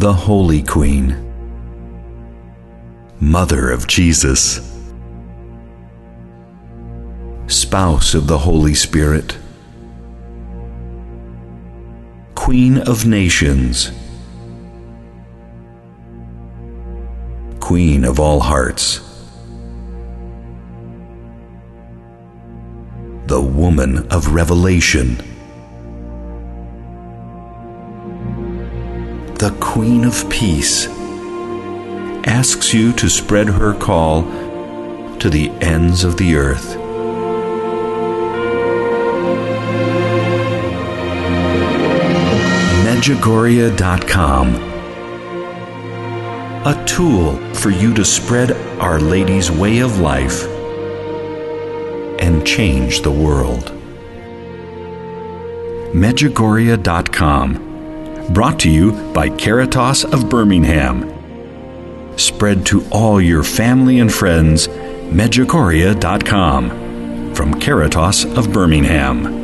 The Holy Queen, Mother of Jesus, Spouse of the Holy Spirit, Queen of Nations, Queen of all hearts, the Woman of Revelation. The Queen of Peace, asks you to spread her call to the ends of the earth. Medjugorje.com A tool for you to spread Our Lady's way of life and change the world. Medjugorje.com Brought to you by Caritas of Birmingham. Spread to all your family and friends, Medjugorje.com. From Caritas of Birmingham.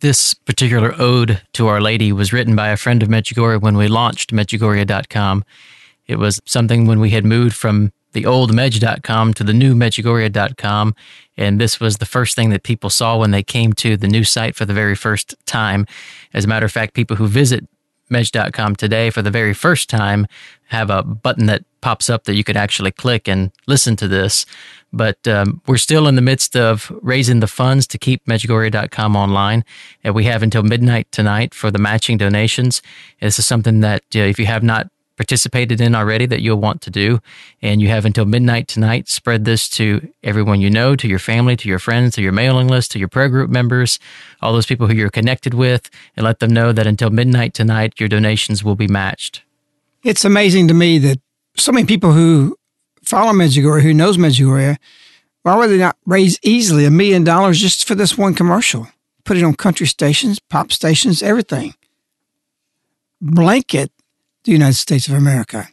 This particular ode to Our Lady was written by a friend of Medjugorje when we launched Medjugorje.com. It was something when we had moved from the old Medj.com to the new Medjugorje.com. And this was the first thing that people saw when they came to the new site for the very first time. As a matter of fact, people who visit Medj.com today for the very first time have a button that pops up that you could actually click and listen to this. But um, we're still in the midst of raising the funds to keep Medjugorje.com online. And we have until midnight tonight for the matching donations. This is something that uh, if you have not participated in already that you'll want to do. And you have until midnight tonight. Spread this to everyone you know, to your family, to your friends, to your mailing list, to your prayer group members, all those people who you're connected with, and let them know that until midnight tonight, your donations will be matched. It's amazing to me that so many people who follow Medjugorje, who knows Medjugorje, Why would they not raise easily a million dollars just for this one commercial? Put it on country stations, pop stations, everything. Blanket the United States of America.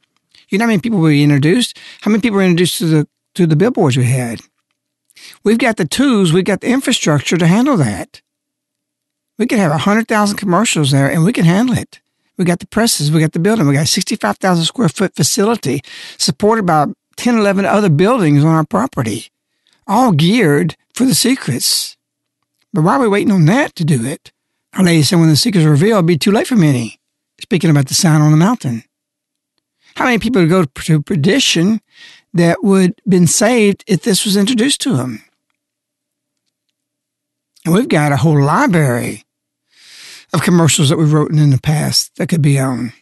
You know how many people were introduced? How many people were introduced to the to the billboards we had? We've got the tools, we've got the infrastructure to handle that. We could have a hundred thousand commercials there and we can handle it. We got the presses, we got the building, we got a 65,000 square foot facility supported by 10, 11 other buildings on our property, all geared for the secrets. But why are we waiting on that to do it? Our lady said when the secrets are revealed, it'd be too late for many. Speaking about the sign on the mountain. How many people would go to perdition that would been saved if this was introduced to them? And we've got a whole library of commercials that we've written in the past that could be on.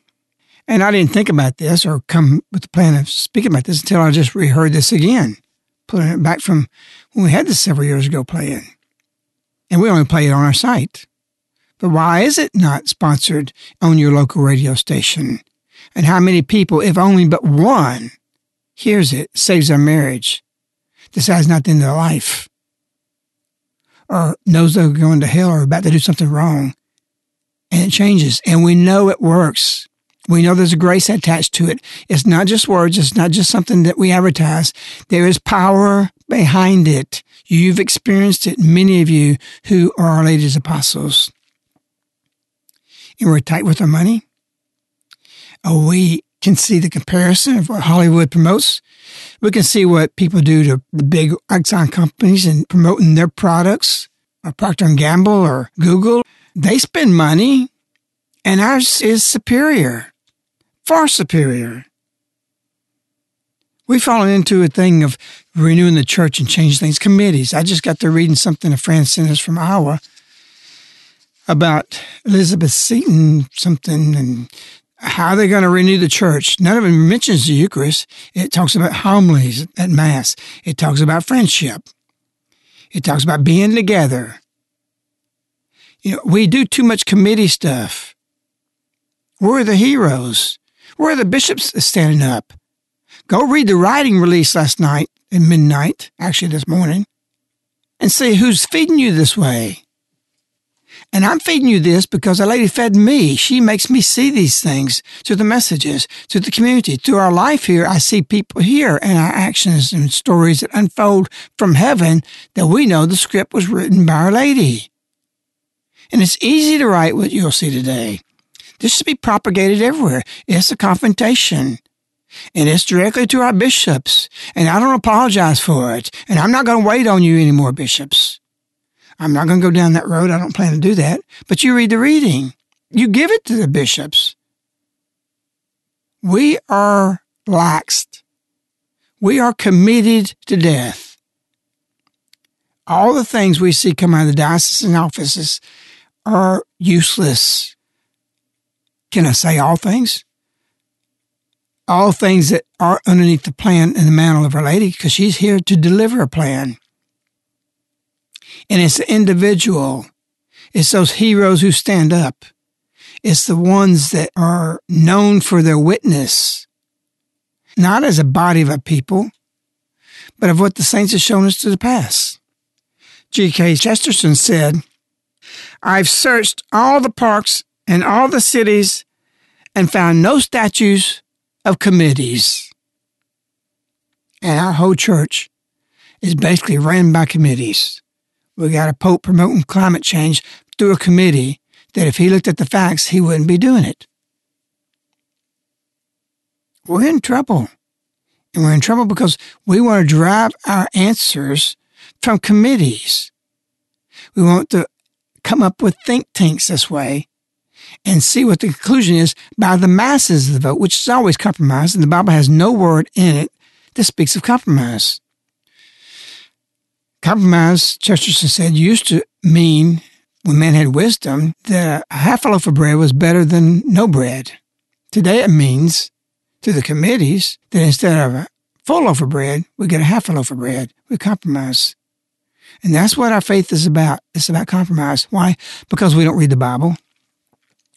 And I didn't think about this or come with the plan of speaking about this until I just reheard this again, putting it back from when we had this several years ago playing. And we only play it on our site. But why is it not sponsored on your local radio station? And how many people, if only but one, hears it, saves their marriage, decides not to end their life, or knows they're going to hell or about to do something wrong, and it changes. And we know it works. We know there's a grace attached to it. It's not just words. It's not just something that we advertise. There is power behind it. You've experienced it, many of you who are Our Lady's apostles. And we're tight with our money. Oh, we can see the comparison of what Hollywood promotes. We can see what people do to the big Exxon companies and promoting their products, or Procter and Gamble or Google. They spend money, and ours is superior, far superior. We've fallen into a thing of renewing the church and changing things. Committees. I just got to reading something a friend sent us from Iowa about Elizabeth Seton something and how they're going to renew the church. None of it mentions the Eucharist. It talks about homilies at Mass. It talks about friendship. It talks about being together. You know, we do too much committee stuff. We're the heroes. Where are the bishops standing up? Go read the writing release last night at midnight, actually this morning, and see who's feeding you this way. And I'm feeding you this because a lady fed me. She makes me see these things through the messages, through the community, through our life here. I see people here and our actions and stories that unfold from heaven that we know the script was written by Our Lady. And it's easy to write what you'll see today. This should be propagated everywhere. It's a confrontation. And it's directly to our bishops. And I don't apologize for it. And I'm not going to wait on you anymore, bishops. I'm not going to go down that road. I don't plan to do that. But you read the reading. You give it to the bishops. We are laxed. We are committed to death. All the things we see come out of the diocesan offices are useless. Can I say all things? All things that are underneath the plan and the mantle of Our Lady, because she's here to deliver a plan. And it's the individual. It's those heroes who stand up. It's the ones that are known for their witness, not as a body of a people, but of what the saints have shown us to the past. G.K. Chesterton said, I've searched all the parks and all the cities and found no statues of committees. And our whole church is basically ran by committees. We got a Pope promoting climate change through a committee that if he looked at the facts, he wouldn't be doing it. We're in trouble. And we're in trouble because we want to drive our answers from committees. We want to come up with think tanks this way and see what the conclusion is by the masses of the vote, which is always compromise, and the Bible has no word in it that speaks of compromise. Compromise, Chesterton said, used to mean when men had wisdom that a half a loaf of bread was better than no bread. Today it means to the committees that instead of a full loaf of bread, we get a half a loaf of bread. We compromise. And that's what our faith is about. It's about compromise. Why? Because we don't read the Bible.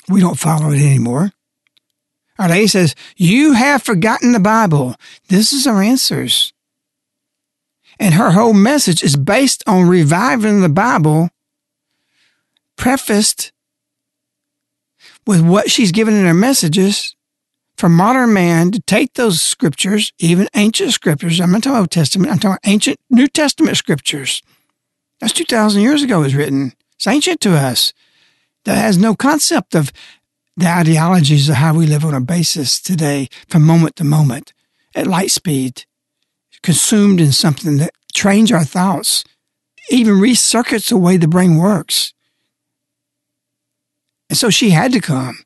We don't follow it anymore. Our lady says, You have forgotten the Bible. This is our answers. And her whole message is based on reviving the Bible, prefaced with what she's given in her messages for modern man to take those scriptures, even ancient scriptures. I'm not talking Old Testament. I'm talking ancient New Testament scriptures. That's 2,000 years ago it was written. It's ancient to us. That has no concept of the ideologies of how we live on a basis today from moment to moment at light speed, consumed in something that trains our thoughts, even recircuits the way the brain works. And so she had to come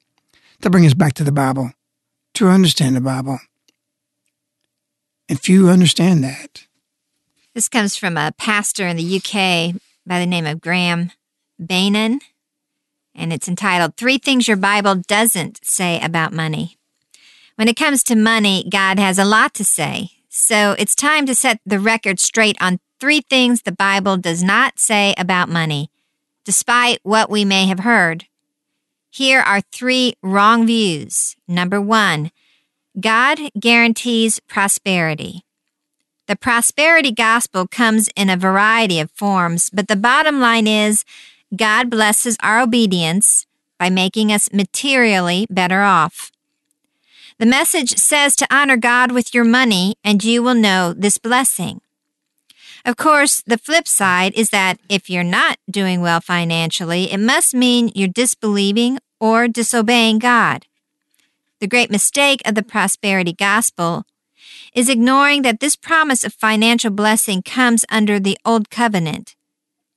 to bring us back to the Bible, to understand the Bible. And few understand that. This comes from a pastor in the UK by the name of Graham Beynon, and it's entitled Three Things Your Bible Doesn't Say About Money. When it comes to money, God has a lot to say. So it's time to set the record straight on three things the Bible does not say about money, despite what we may have heard. Here are three wrong views. Number one, God guarantees prosperity. The prosperity gospel comes in a variety of forms, but the bottom line is God blesses our obedience by making us materially better off. The message says to honor God with your money, and you will know this blessing. Of course, the flip side is that if you're not doing well financially, it must mean you're disbelieving or disobeying God. The great mistake of the prosperity gospel is ignoring that this promise of financial blessing comes under the Old Covenant.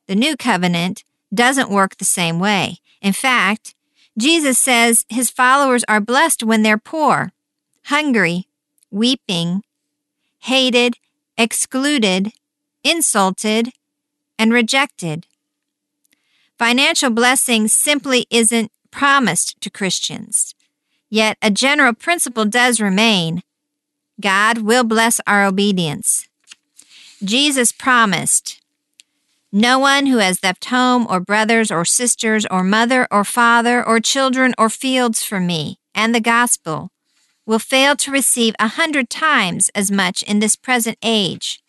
The New Covenant doesn't work the same way. In fact, Jesus says his followers are blessed when they're poor, hungry, weeping, hated, excluded, insulted, and rejected. Financial blessing simply isn't promised to Christians. Yet a general principle does remain God will bless our obedience. Jesus promised, No one who has left home or brothers or sisters or mother or father or children or fields for me and the gospel will fail to receive a hundred times as much in this present age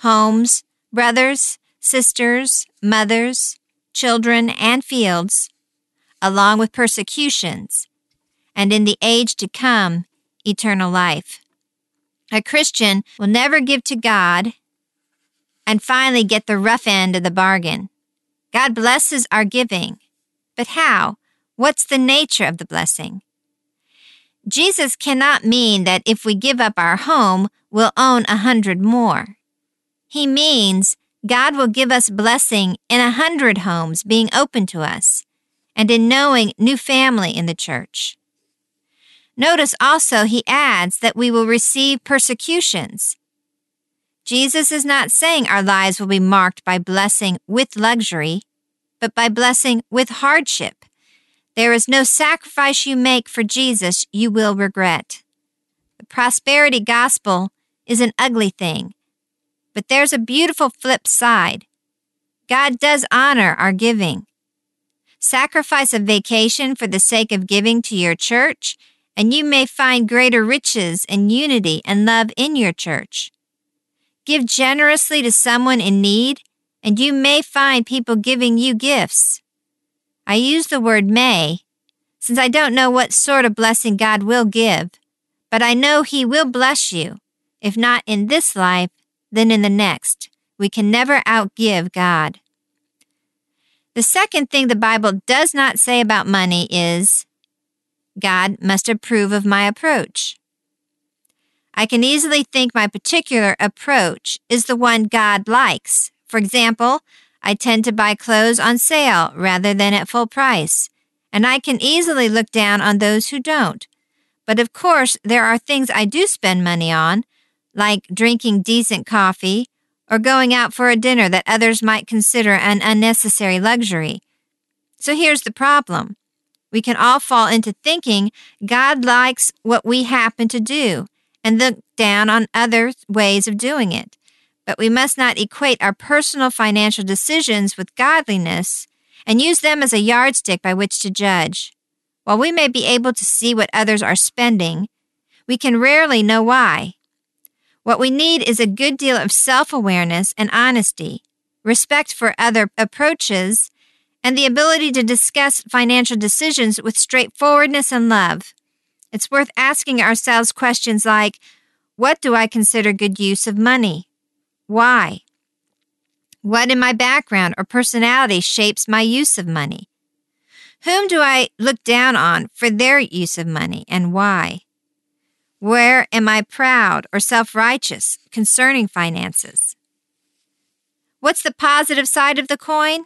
homes, brothers, sisters, mothers, children, and fields, along with persecutions, and in the age to come, eternal life. A Christian will never give to God and finally get the rough end of the bargain. God blesses our giving. But how? What's the nature of the blessing? Jesus cannot mean that if we give up our home, we'll own a hundred more. He means God will give us blessing in a hundred homes being open to us and in knowing new family in the church. Notice also he adds that we will receive persecutions. Jesus is not saying our lives will be marked by blessing with luxury, but by blessing with hardship. There is no sacrifice you make for Jesus you will regret. The prosperity gospel is an ugly thing but there's a beautiful flip side. God does honor our giving. Sacrifice a vacation for the sake of giving to your church, and you may find greater riches and unity and love in your church. Give generously to someone in need, and you may find people giving you gifts. I use the word may, since I don't know what sort of blessing God will give, but I know He will bless you, if not in this life, then in the next. We can never outgive God. The second thing the Bible does not say about money is God must approve of my approach. I can easily think my particular approach is the one God likes. For example, I tend to buy clothes on sale rather than at full price, and I can easily look down on those who don't. But of course, there are things I do spend money on, like drinking decent coffee or going out for a dinner that others might consider an unnecessary luxury. So here's the problem. We can all fall into thinking God likes what we happen to do and look down on other ways of doing it. But we must not equate our personal financial decisions with godliness and use them as a yardstick by which to judge. While we may be able to see what others are spending, we can rarely know why. What we need is a good deal of self awareness and honesty, respect for other approaches, and the ability to discuss financial decisions with straightforwardness and love. It's worth asking ourselves questions like What do I consider good use of money? Why? What in my background or personality shapes my use of money? Whom do I look down on for their use of money and why? Where am I proud or self righteous concerning finances? What's the positive side of the coin?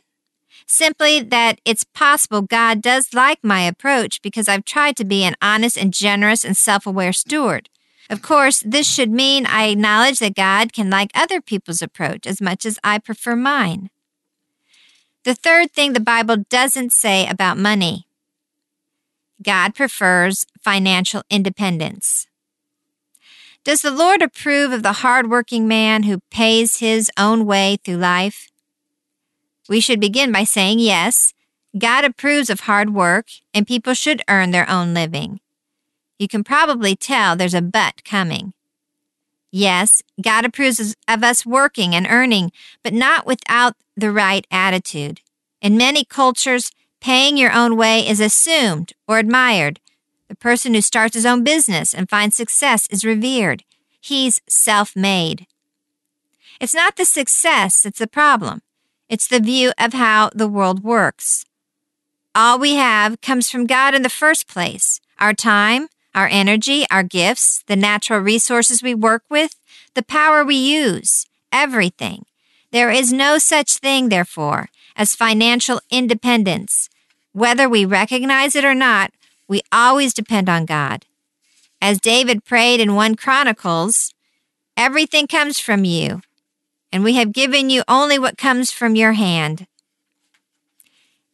Simply that it's possible God does like my approach because I've tried to be an honest and generous and self aware steward. Of course, this should mean I acknowledge that God can like other people's approach as much as I prefer mine. The third thing the Bible doesn't say about money God prefers financial independence. Does the Lord approve of the hardworking man who pays his own way through life? We should begin by saying yes, God approves of hard work, and people should earn their own living. You can probably tell there's a but coming. Yes, God approves of us working and earning, but not without the right attitude. In many cultures, paying your own way is assumed or admired. The person who starts his own business and finds success is revered. He's self made. It's not the success that's the problem, it's the view of how the world works. All we have comes from God in the first place our time, our energy, our gifts, the natural resources we work with, the power we use, everything. There is no such thing, therefore, as financial independence. Whether we recognize it or not, we always depend on God. As David prayed in 1 Chronicles, everything comes from you, and we have given you only what comes from your hand.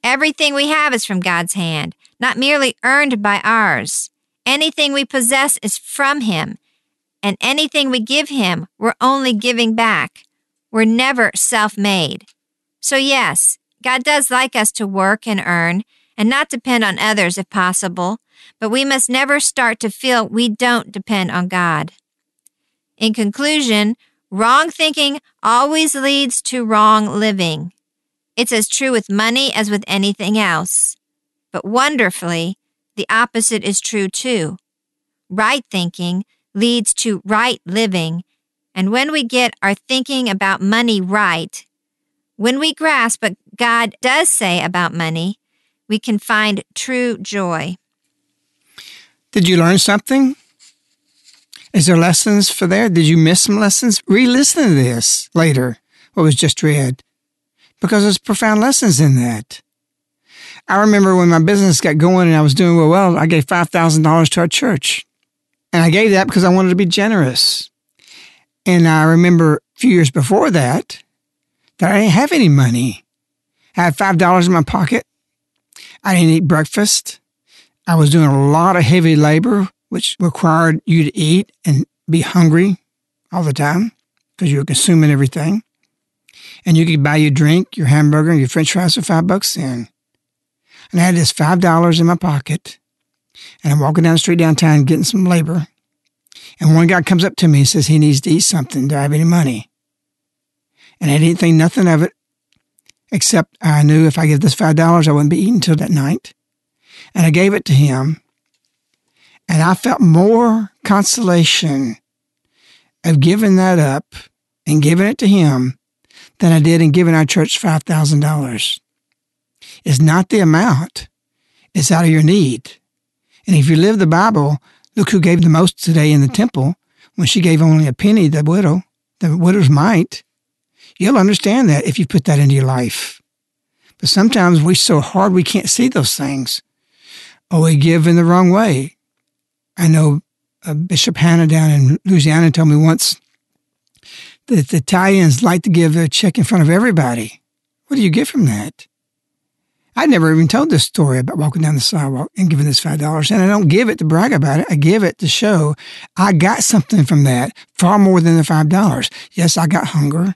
Everything we have is from God's hand, not merely earned by ours. Anything we possess is from Him, and anything we give Him, we're only giving back. We're never self made. So, yes, God does like us to work and earn and not depend on others if possible, but we must never start to feel we don't depend on God. In conclusion, wrong thinking always leads to wrong living. It's as true with money as with anything else. But wonderfully, the opposite is true too. Right thinking leads to right living and when we get our thinking about money right, when we grasp what God does say about money, we can find true joy. Did you learn something? Is there lessons for there? Did you miss some lessons? Re listen to this later, what was just read, because there's profound lessons in that. I remember when my business got going and I was doing well, I gave $5,000 to our church. And I gave that because I wanted to be generous. And I remember a few years before that, that I didn't have any money. I had $5 in my pocket. I didn't eat breakfast. I was doing a lot of heavy labor, which required you to eat and be hungry all the time because you were consuming everything. And you could buy your drink, your hamburger, and your french fries for five bucks then. And I had this $5 in my pocket. And I'm walking down the street downtown getting some labor. And one guy comes up to me and says he needs to eat something. Do I have any money? And I didn't think nothing of it, except I knew if I gave this five dollars, I wouldn't be eating till that night. And I gave it to him. And I felt more consolation of giving that up and giving it to him than I did in giving our church $5,000. It's not the amount, it's out of your need. And if you live the Bible, Look who gave the most today in the temple when she gave only a penny, the widow, the widow's mite. You'll understand that if you put that into your life. But sometimes we're so hard we can't see those things. Or we give in the wrong way. I know uh, Bishop Hannan down in Louisiana told me once that the Italians like to give a check in front of everybody. What do you get from that? I never even told this story about walking down the sidewalk and giving this five dollars. And I don't give it to brag about it. I give it to show I got something from that far more than the five dollars. Yes, I got hunger,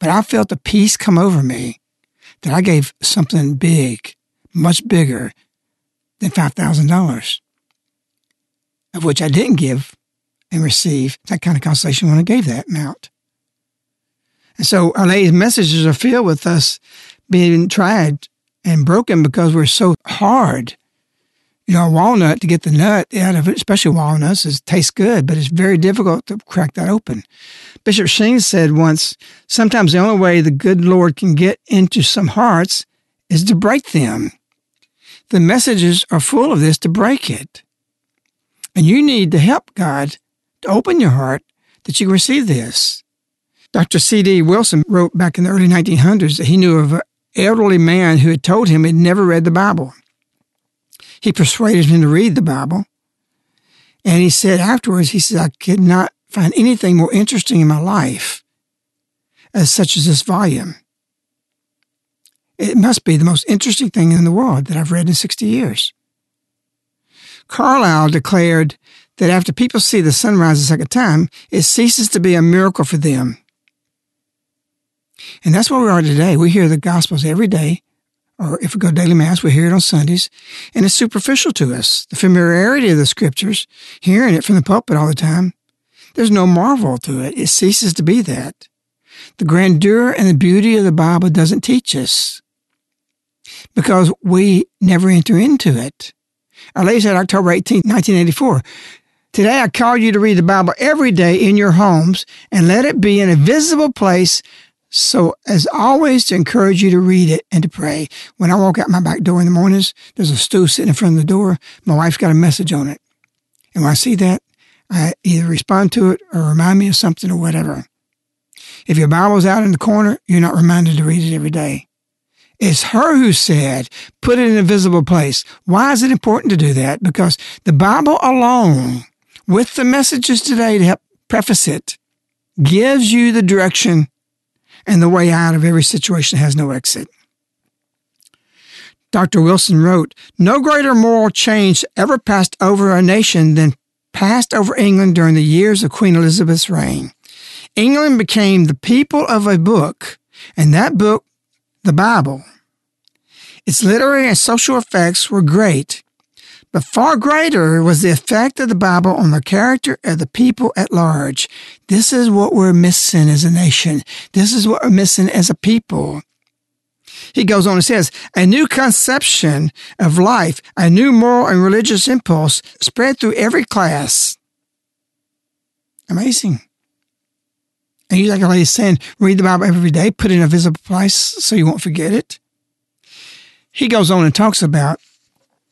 but I felt a peace come over me that I gave something big, much bigger than five thousand dollars, of which I didn't give and receive. That kind of consolation when I gave that out. And so Our Lady's messages are filled with us being tried and broken because we're so hard. You know, a walnut to get the nut out of it, especially walnuts, is tastes good, but it's very difficult to crack that open. Bishop Sheen said once, sometimes the only way the good Lord can get into some hearts is to break them. The messages are full of this to break it. And you need to help God to open your heart that you receive this. Dr. C.D. Wilson wrote back in the early 1900s that he knew of an elderly man who had told him he'd never read the Bible. He persuaded him to read the Bible. And he said afterwards, he said, I could not find anything more interesting in my life as such as this volume. It must be the most interesting thing in the world that I've read in 60 years. Carlyle declared that after people see the sunrise a second time, it ceases to be a miracle for them. And that's where we are today. We hear the Gospels every day, or if we go daily mass, we hear it on Sundays, and it's superficial to us. The familiarity of the scriptures, hearing it from the pulpit all the time, there's no marvel to it. It ceases to be that. The grandeur and the beauty of the Bible doesn't teach us because we never enter into it. Our Lady said October 18, 1984, Today I call you to read the Bible every day in your homes and let it be in a visible place so as always to encourage you to read it and to pray. When I walk out my back door in the mornings, there's a stool sitting in front of the door. My wife's got a message on it. And when I see that, I either respond to it or remind me of something or whatever. If your Bible's out in the corner, you're not reminded to read it every day. It's her who said, put it in a visible place. Why is it important to do that? Because the Bible alone, with the messages today to help preface it, gives you the direction and the way out of every situation that has no exit. Dr. Wilson wrote, No greater moral change ever passed over a nation than passed over England during the years of Queen Elizabeth's reign. England became the people of a book, and that book, the Bible. Its literary and social effects were great, but far greater was the effect of the Bible on the character of the people at large. This is what we're missing as a nation. This is what we're missing as a people. He goes on and says, a new conception of life, a new moral and religious impulse spread through every class. Amazing. And you like a lady saying, read the Bible every day, put it in a visible place so you won't forget it. He goes on and talks about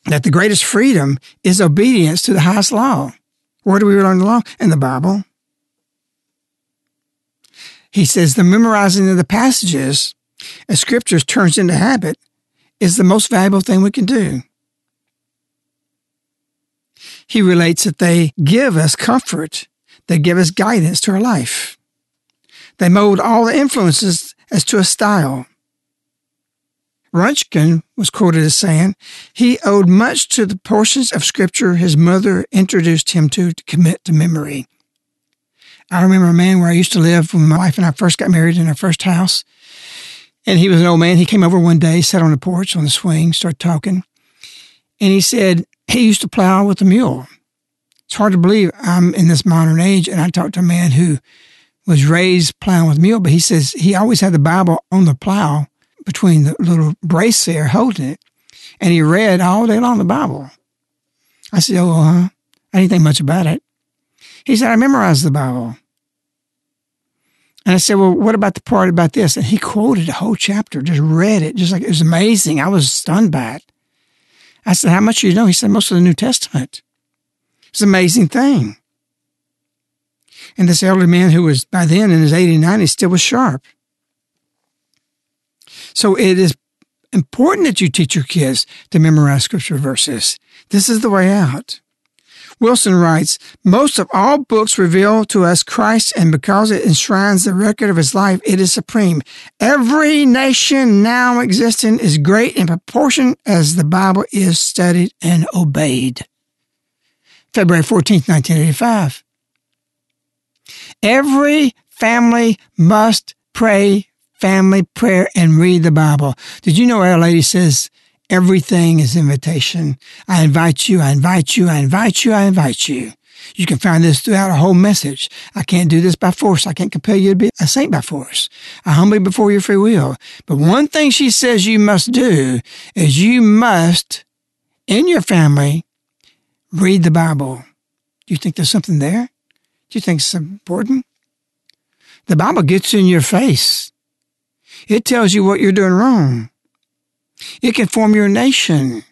that the greatest freedom is obedience to the highest law. Where do we learn the law? In the Bible. He says the memorizing of the passages as scriptures turns into habit is the most valuable thing we can do. He relates that they give us comfort, they give us guidance to our life. They mold all the influences as to a style. Ruskin was quoted as saying, he owed much to the portions of scripture his mother introduced him to to commit to memory. I remember a man where I used to live when my wife and I first got married in our first house. And he was an old man. He came over one day, sat on the porch on the swing, started talking. And he said he used to plow with a mule. It's hard to believe I'm in this modern age and I talked to a man who was raised plowing with mule, but he says he always had the Bible on the plow between the little brace there holding it. And he read all day long the Bible. I said, Oh, huh? I didn't think much about it. He said, I memorized the Bible. And I said, Well, what about the part about this? And he quoted a whole chapter, just read it, just like it was amazing. I was stunned by it. I said, How much do you know? He said, Most of the New Testament. It's an amazing thing. And this elderly man who was by then in his 80s, 90s still was sharp. So it is important that you teach your kids to memorize scripture verses. This is the way out. Wilson writes, most of all books reveal to us Christ, and because it enshrines the record of his life, it is supreme. Every nation now existing is great in proportion as the Bible is studied and obeyed. February 14th, 1985. Every family must pray family prayer and read the Bible. Did you know Our Lady says Everything is invitation. I invite you, I invite you, I invite you, I invite you. You can find this throughout a whole message. I can't do this by force. I can't compel you to be a saint by force. I humbly before your free will. But one thing she says you must do is you must, in your family, read the Bible. Do you think there's something there? Do you think it's important? The Bible gets in your face. It tells you what you're doing wrong. It can form your nation.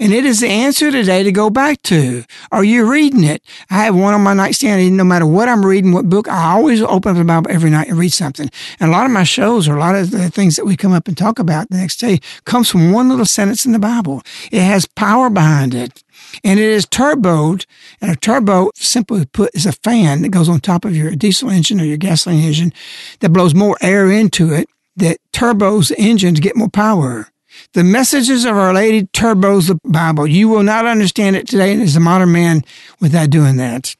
And it is the answer today to go back to. Are you reading it? I have one on my nightstand. And no matter what I'm reading, what book, I always open up the Bible every night and read something. And a lot of my shows or a lot of the things that we come up and talk about the next day comes from one little sentence in the Bible. It has power behind it. And it is turboed. And a turbo, simply put, is a fan that goes on top of your diesel engine or your gasoline engine that blows more air into it that turbos the engine to get more power. The messages of Our Lady turbos the Bible. You will not understand it today as a modern man without doing that.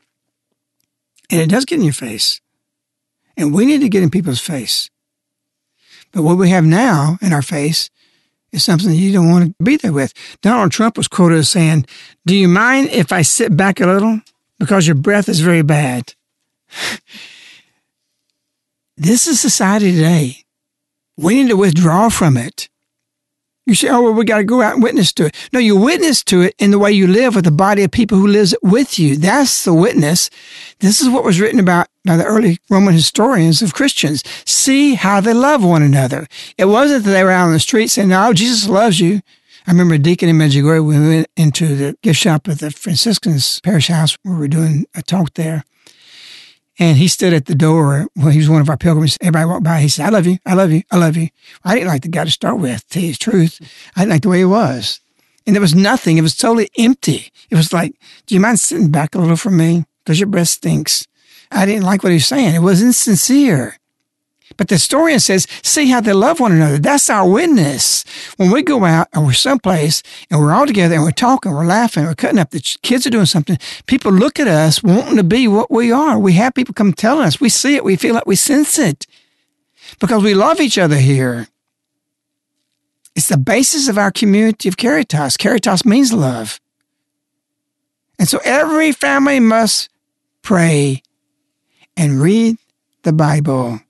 And it does get in your face. And we need to get in people's face. But what we have now in our face is something you don't want to be there with. Donald Trump was quoted as saying, Do you mind if I sit back a little? Because your breath is very bad. this is society today. We need to withdraw from it. You say, oh, well, we got to go out and witness to it. No, you witness to it in the way you live with the body of people who lives with you. That's the witness. This is what was written about by the early Roman historians of Christians. See how they love one another. It wasn't that they were out on the street saying, no, Jesus loves you. I remember a deacon in Medjugorje, we went into the gift shop at the Franciscans parish house where we were doing a talk there. And he stood at the door. Well, he was one of our pilgrims. Everybody walked by. He said, I love you. I love you. I love you. I didn't like the guy to start with, to tell you the truth. I didn't like the way he was. And there was nothing. It was totally empty. It was like, do you mind sitting back a little from me? Because your breath stinks. I didn't like what he was saying. It was insincere. But the historian says, see how they love one another. That's our witness. When we go out and we're someplace and we're all together and we're talking, we're laughing, we're cutting up, the kids are doing something, people look at us wanting to be what we are. We have people come telling us. We see it. We feel like we sense it because we love each other here. It's the basis of our community of Caritas. Caritas means love. And so every family must pray and read the Bible.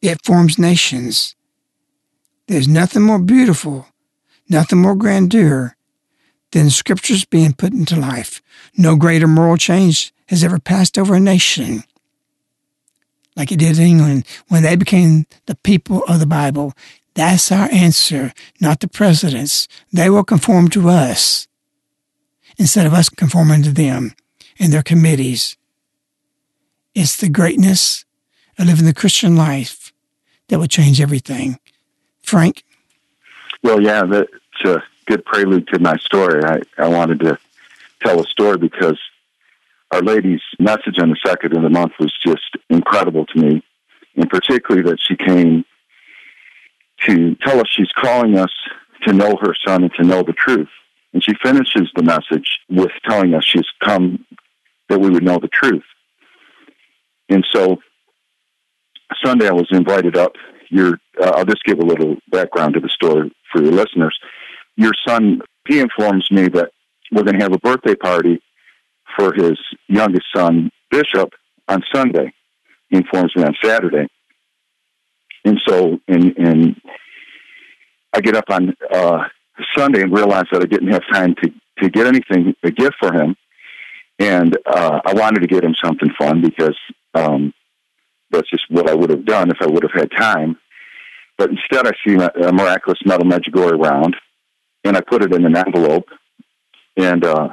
It forms nations. There's nothing more beautiful, nothing more grandeur than scriptures being put into life. No greater moral change has ever passed over a nation like it did in England when they became the people of the Bible. That's our answer, not the presidents. They will conform to us instead of us conforming to them and their committees. It's the greatness of living the Christian life that would change everything. Frank? Well, yeah, that's a good prelude to my story. I, I wanted to tell a story because Our Lady's message on the second of the month was just incredible to me, and particularly that she came to tell us she's calling us to know her son and to know the truth. And she finishes the message with telling us she's come that we would know the truth. And so Sunday, I was invited up. Your, uh, I'll just give a little background to the story for your listeners. Your son, he informs me that we're going to have a birthday party for his youngest son, Bishop, on Sunday. He informs me on Saturday. And so, and, and I get up on uh, Sunday and realize that I didn't have time to, to get anything, a gift for him. And uh, I wanted to get him something fun because um, that's just what I would have done if I would have had time. But instead, I see a miraculous medal Medjugorje round, and I put it in an envelope, and uh,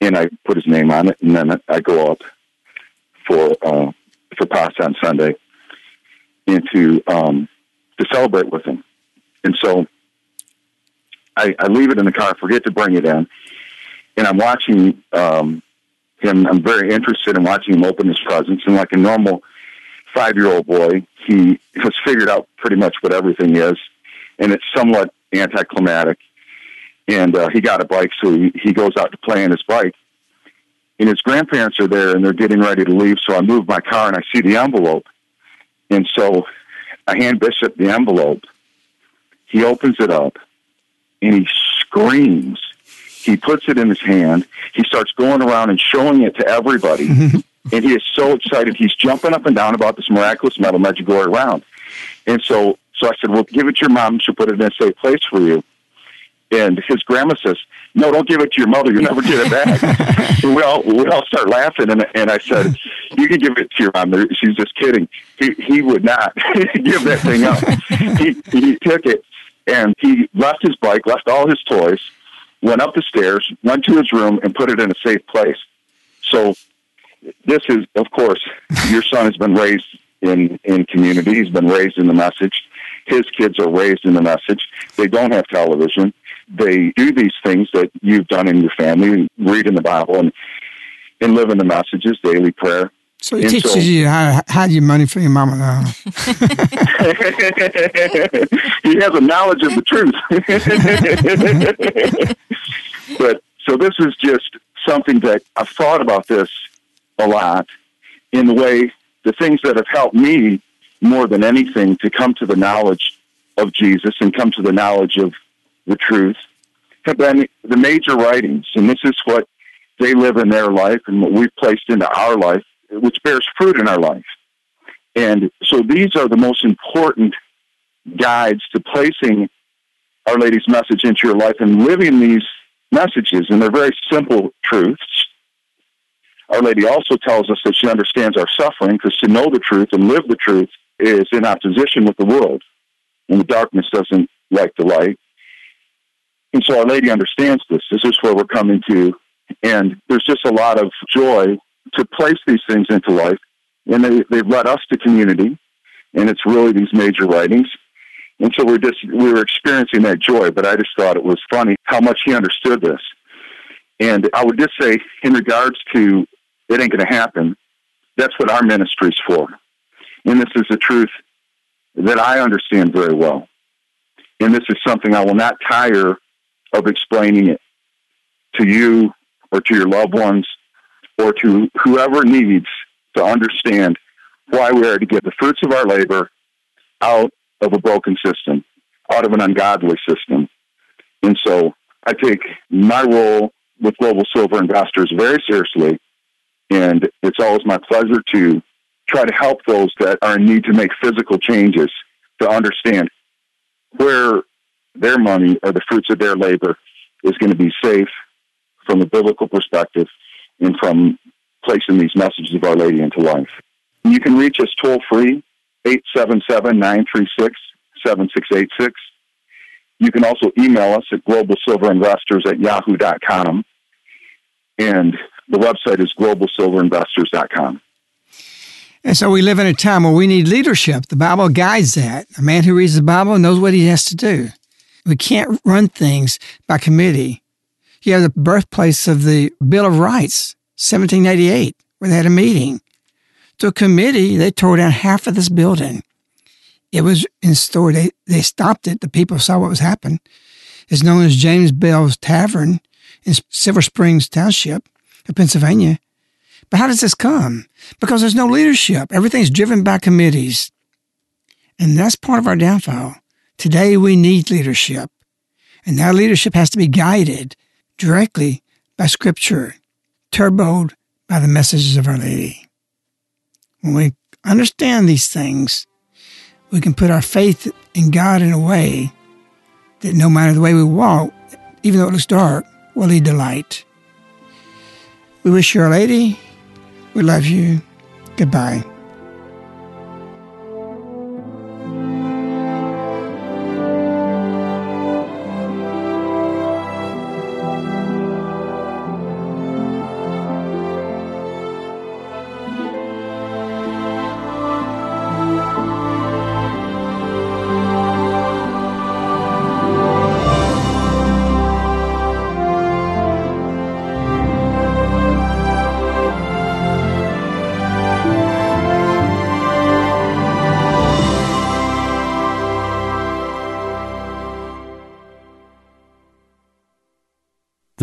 and I put his name on it, and then I go up for uh, for pasta on Sunday, and to um, to celebrate with him. And so I, I leave it in the car, forget to bring it in, and I'm watching um, him. I'm very interested in watching him open his presents, and like a normal five year old boy. He has figured out pretty much what everything is, and it's somewhat anticlimactic. And uh, he got a bike, so he, he goes out to play on his bike. And his grandparents are there, and they're getting ready to leave. So I move my car, and I see the envelope. And so I hand Bishop the envelope. He opens it up, and he screams. He puts it in his hand. He starts going around and showing it to everybody. and he is so excited. He's jumping up and down about this miraculous medal Medjugorje round. And so, so I said, well, give it to your mom. She'll put it in a safe place for you. And his grandma says, no, don't give it to your mother. You'll never get it back. and we all, we all start laughing. And, and I said, you can give it to your mom. She's just kidding. He, he would not give that thing up. he, he took it and he left his bike, left all his toys, went up the stairs, went to his room, and put it in a safe place. So this is, of course, your son has been raised in in community. He's been raised in the message. His kids are raised in the message. They don't have television. They do these things that you've done in your family, read in the Bible, and and live in the messages, daily prayer. So he teaches so, you how to hide your money from your mama now. he has a knowledge of the truth. but so this is just something that I've thought about this a lot in the way the things that have helped me more than anything to come to the knowledge of Jesus and come to the knowledge of the truth have been the major writings. And this is what they live in their life and what we've placed into our life, which bears fruit in our life. And so these are the most important guides to placing Our Lady's message into your life and living these messages. And they're very simple truths. Our Lady also tells us that she understands our suffering because to know the truth and live the truth is in opposition with the world. And the darkness doesn't like the light. And so Our Lady understands this. This is where we're coming to. And there's just a lot of joy to place these things into life. And they, they've led us to community. And it's really these major writings. And so we're just, we were experiencing that joy, but I just thought it was funny how much he understood this. And I would just say, in regards to it ain't going to happen, that's what our ministry is for. And this is the truth that I understand very well. And this is something I will not tire of explaining it to you or to your loved ones or to whoever needs to understand why we are to get the fruits of our labor out of a broken system, out of an ungodly system. And so I take my role with Global Silver Investors very seriously. And it's always my pleasure to try to help those that are in need to make physical changes to understand where their money or the fruits of their labor is going to be safe from a biblical perspective and from placing these messages of Our Lady into life. You can reach us toll free, 877 936 7686. You can also email us at globalsilverinvestors at yahoo.com. And the website is globalsilverinvestors.com. And so we live in a time where we need leadership. The Bible guides that. A man who reads the Bible knows what he has to do. We can't run things by committee. You have the birthplace of the Bill of Rights, 1788, where they had a meeting. To a committee, they tore down half of this building. It was in store. They, they stopped it. The people saw what was happening. It's known as James Bell's Tavern in Silver Springs Township of Pennsylvania. But how does this come? Because there's no leadership. Everything's driven by committees. And that's part of our downfall. Today we need leadership. And that leadership has to be guided directly by Scripture, turboed by the messages of Our Lady. When we understand these things, we can put our faith in God in a way that no matter the way we walk, even though it looks dark, will lead to light. We wish you Our Lady. We love you. Goodbye.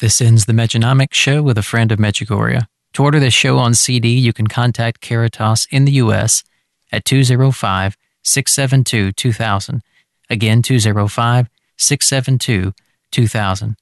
This ends the Mejanomics Show with a friend of Medjugorje. To order this show on CD, you can contact Caritas in the U.S. at 205 672 2000. Again, 205 672 2000.